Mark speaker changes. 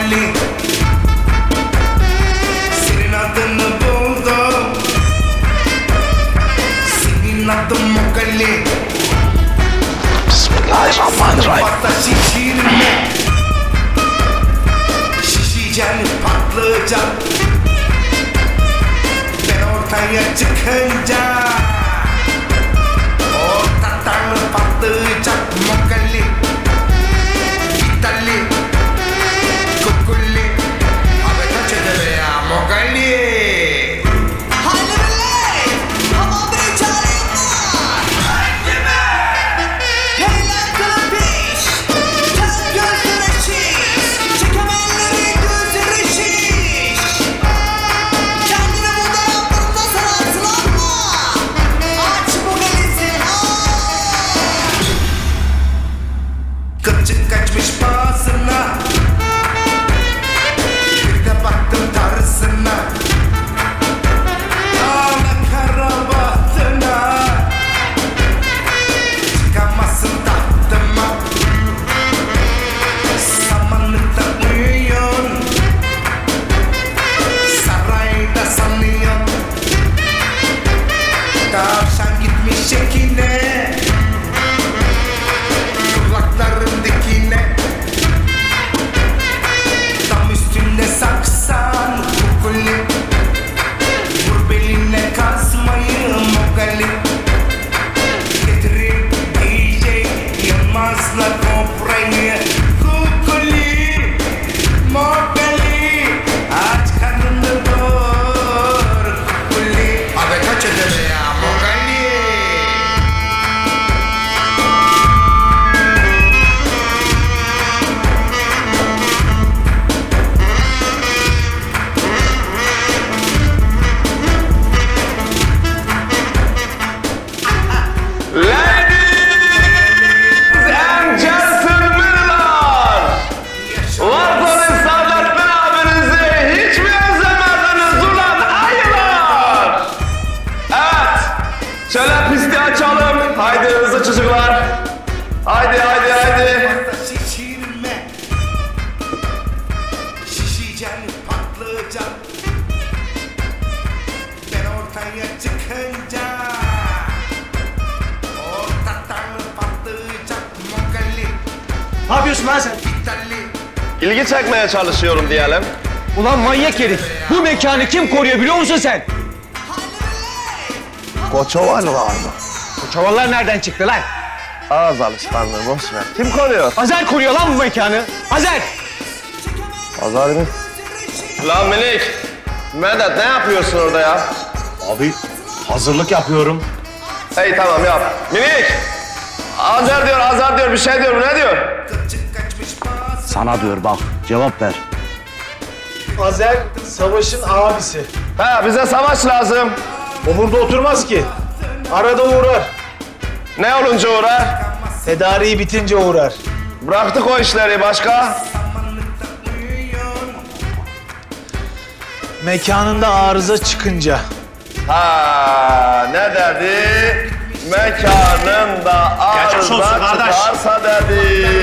Speaker 1: finally sitting
Speaker 2: at
Speaker 1: the Nabucco, singing at the Mokale. Patashi chini me, shishi jani patla ja, pero thaya chikhanja. Mogali
Speaker 3: Halleluja! Ama bir çarem var. Helal kalbiş. Can gözlere şiş. Çekemeyenleri gözleri şiş. Kendini burada yaptığında sana atılanma. Aç bu gelisi aç.
Speaker 1: Kaçmış bağısına
Speaker 2: stop sign, get me shaking Haydi haydi haydi.
Speaker 1: Şişirme Şişeceksin patlayacak Ben ortaya çıkınca Ortadan patlayacak Mogali
Speaker 4: Ne yapıyorsun lan sen?
Speaker 1: Vitali
Speaker 2: İlgi çekmeye çalışıyorum diyelim.
Speaker 4: Ulan manyak herif. Bu mekanı kim koruyor biliyor musun sen?
Speaker 2: Koçovalı var mı?
Speaker 4: Bu çavallar nereden çıktı lan?
Speaker 2: Ağız alışkanlığı boş ver. Kim koruyor?
Speaker 4: Azer koruyor lan bu mekanı. Azer!
Speaker 2: Azar mı? Lan Minik. Medet ne yapıyorsun orada ya?
Speaker 4: Abi hazırlık yapıyorum.
Speaker 2: Hey tamam yap. Minik. Azar diyor, Azar diyor, bir şey diyor. Ne diyor?
Speaker 4: Sana diyor bak cevap ver.
Speaker 5: Azer Savaş'ın abisi.
Speaker 2: Ha bize savaş lazım.
Speaker 5: O burada oturmaz ki. Arada uğrar.
Speaker 2: Ne olunca uğrar?
Speaker 5: Tedariği bitince uğrar.
Speaker 2: Bıraktık o işleri başka.
Speaker 5: Mekanında arıza çıkınca.
Speaker 2: Ha ne dedi? Mekanında arıza çıkarsa dedi.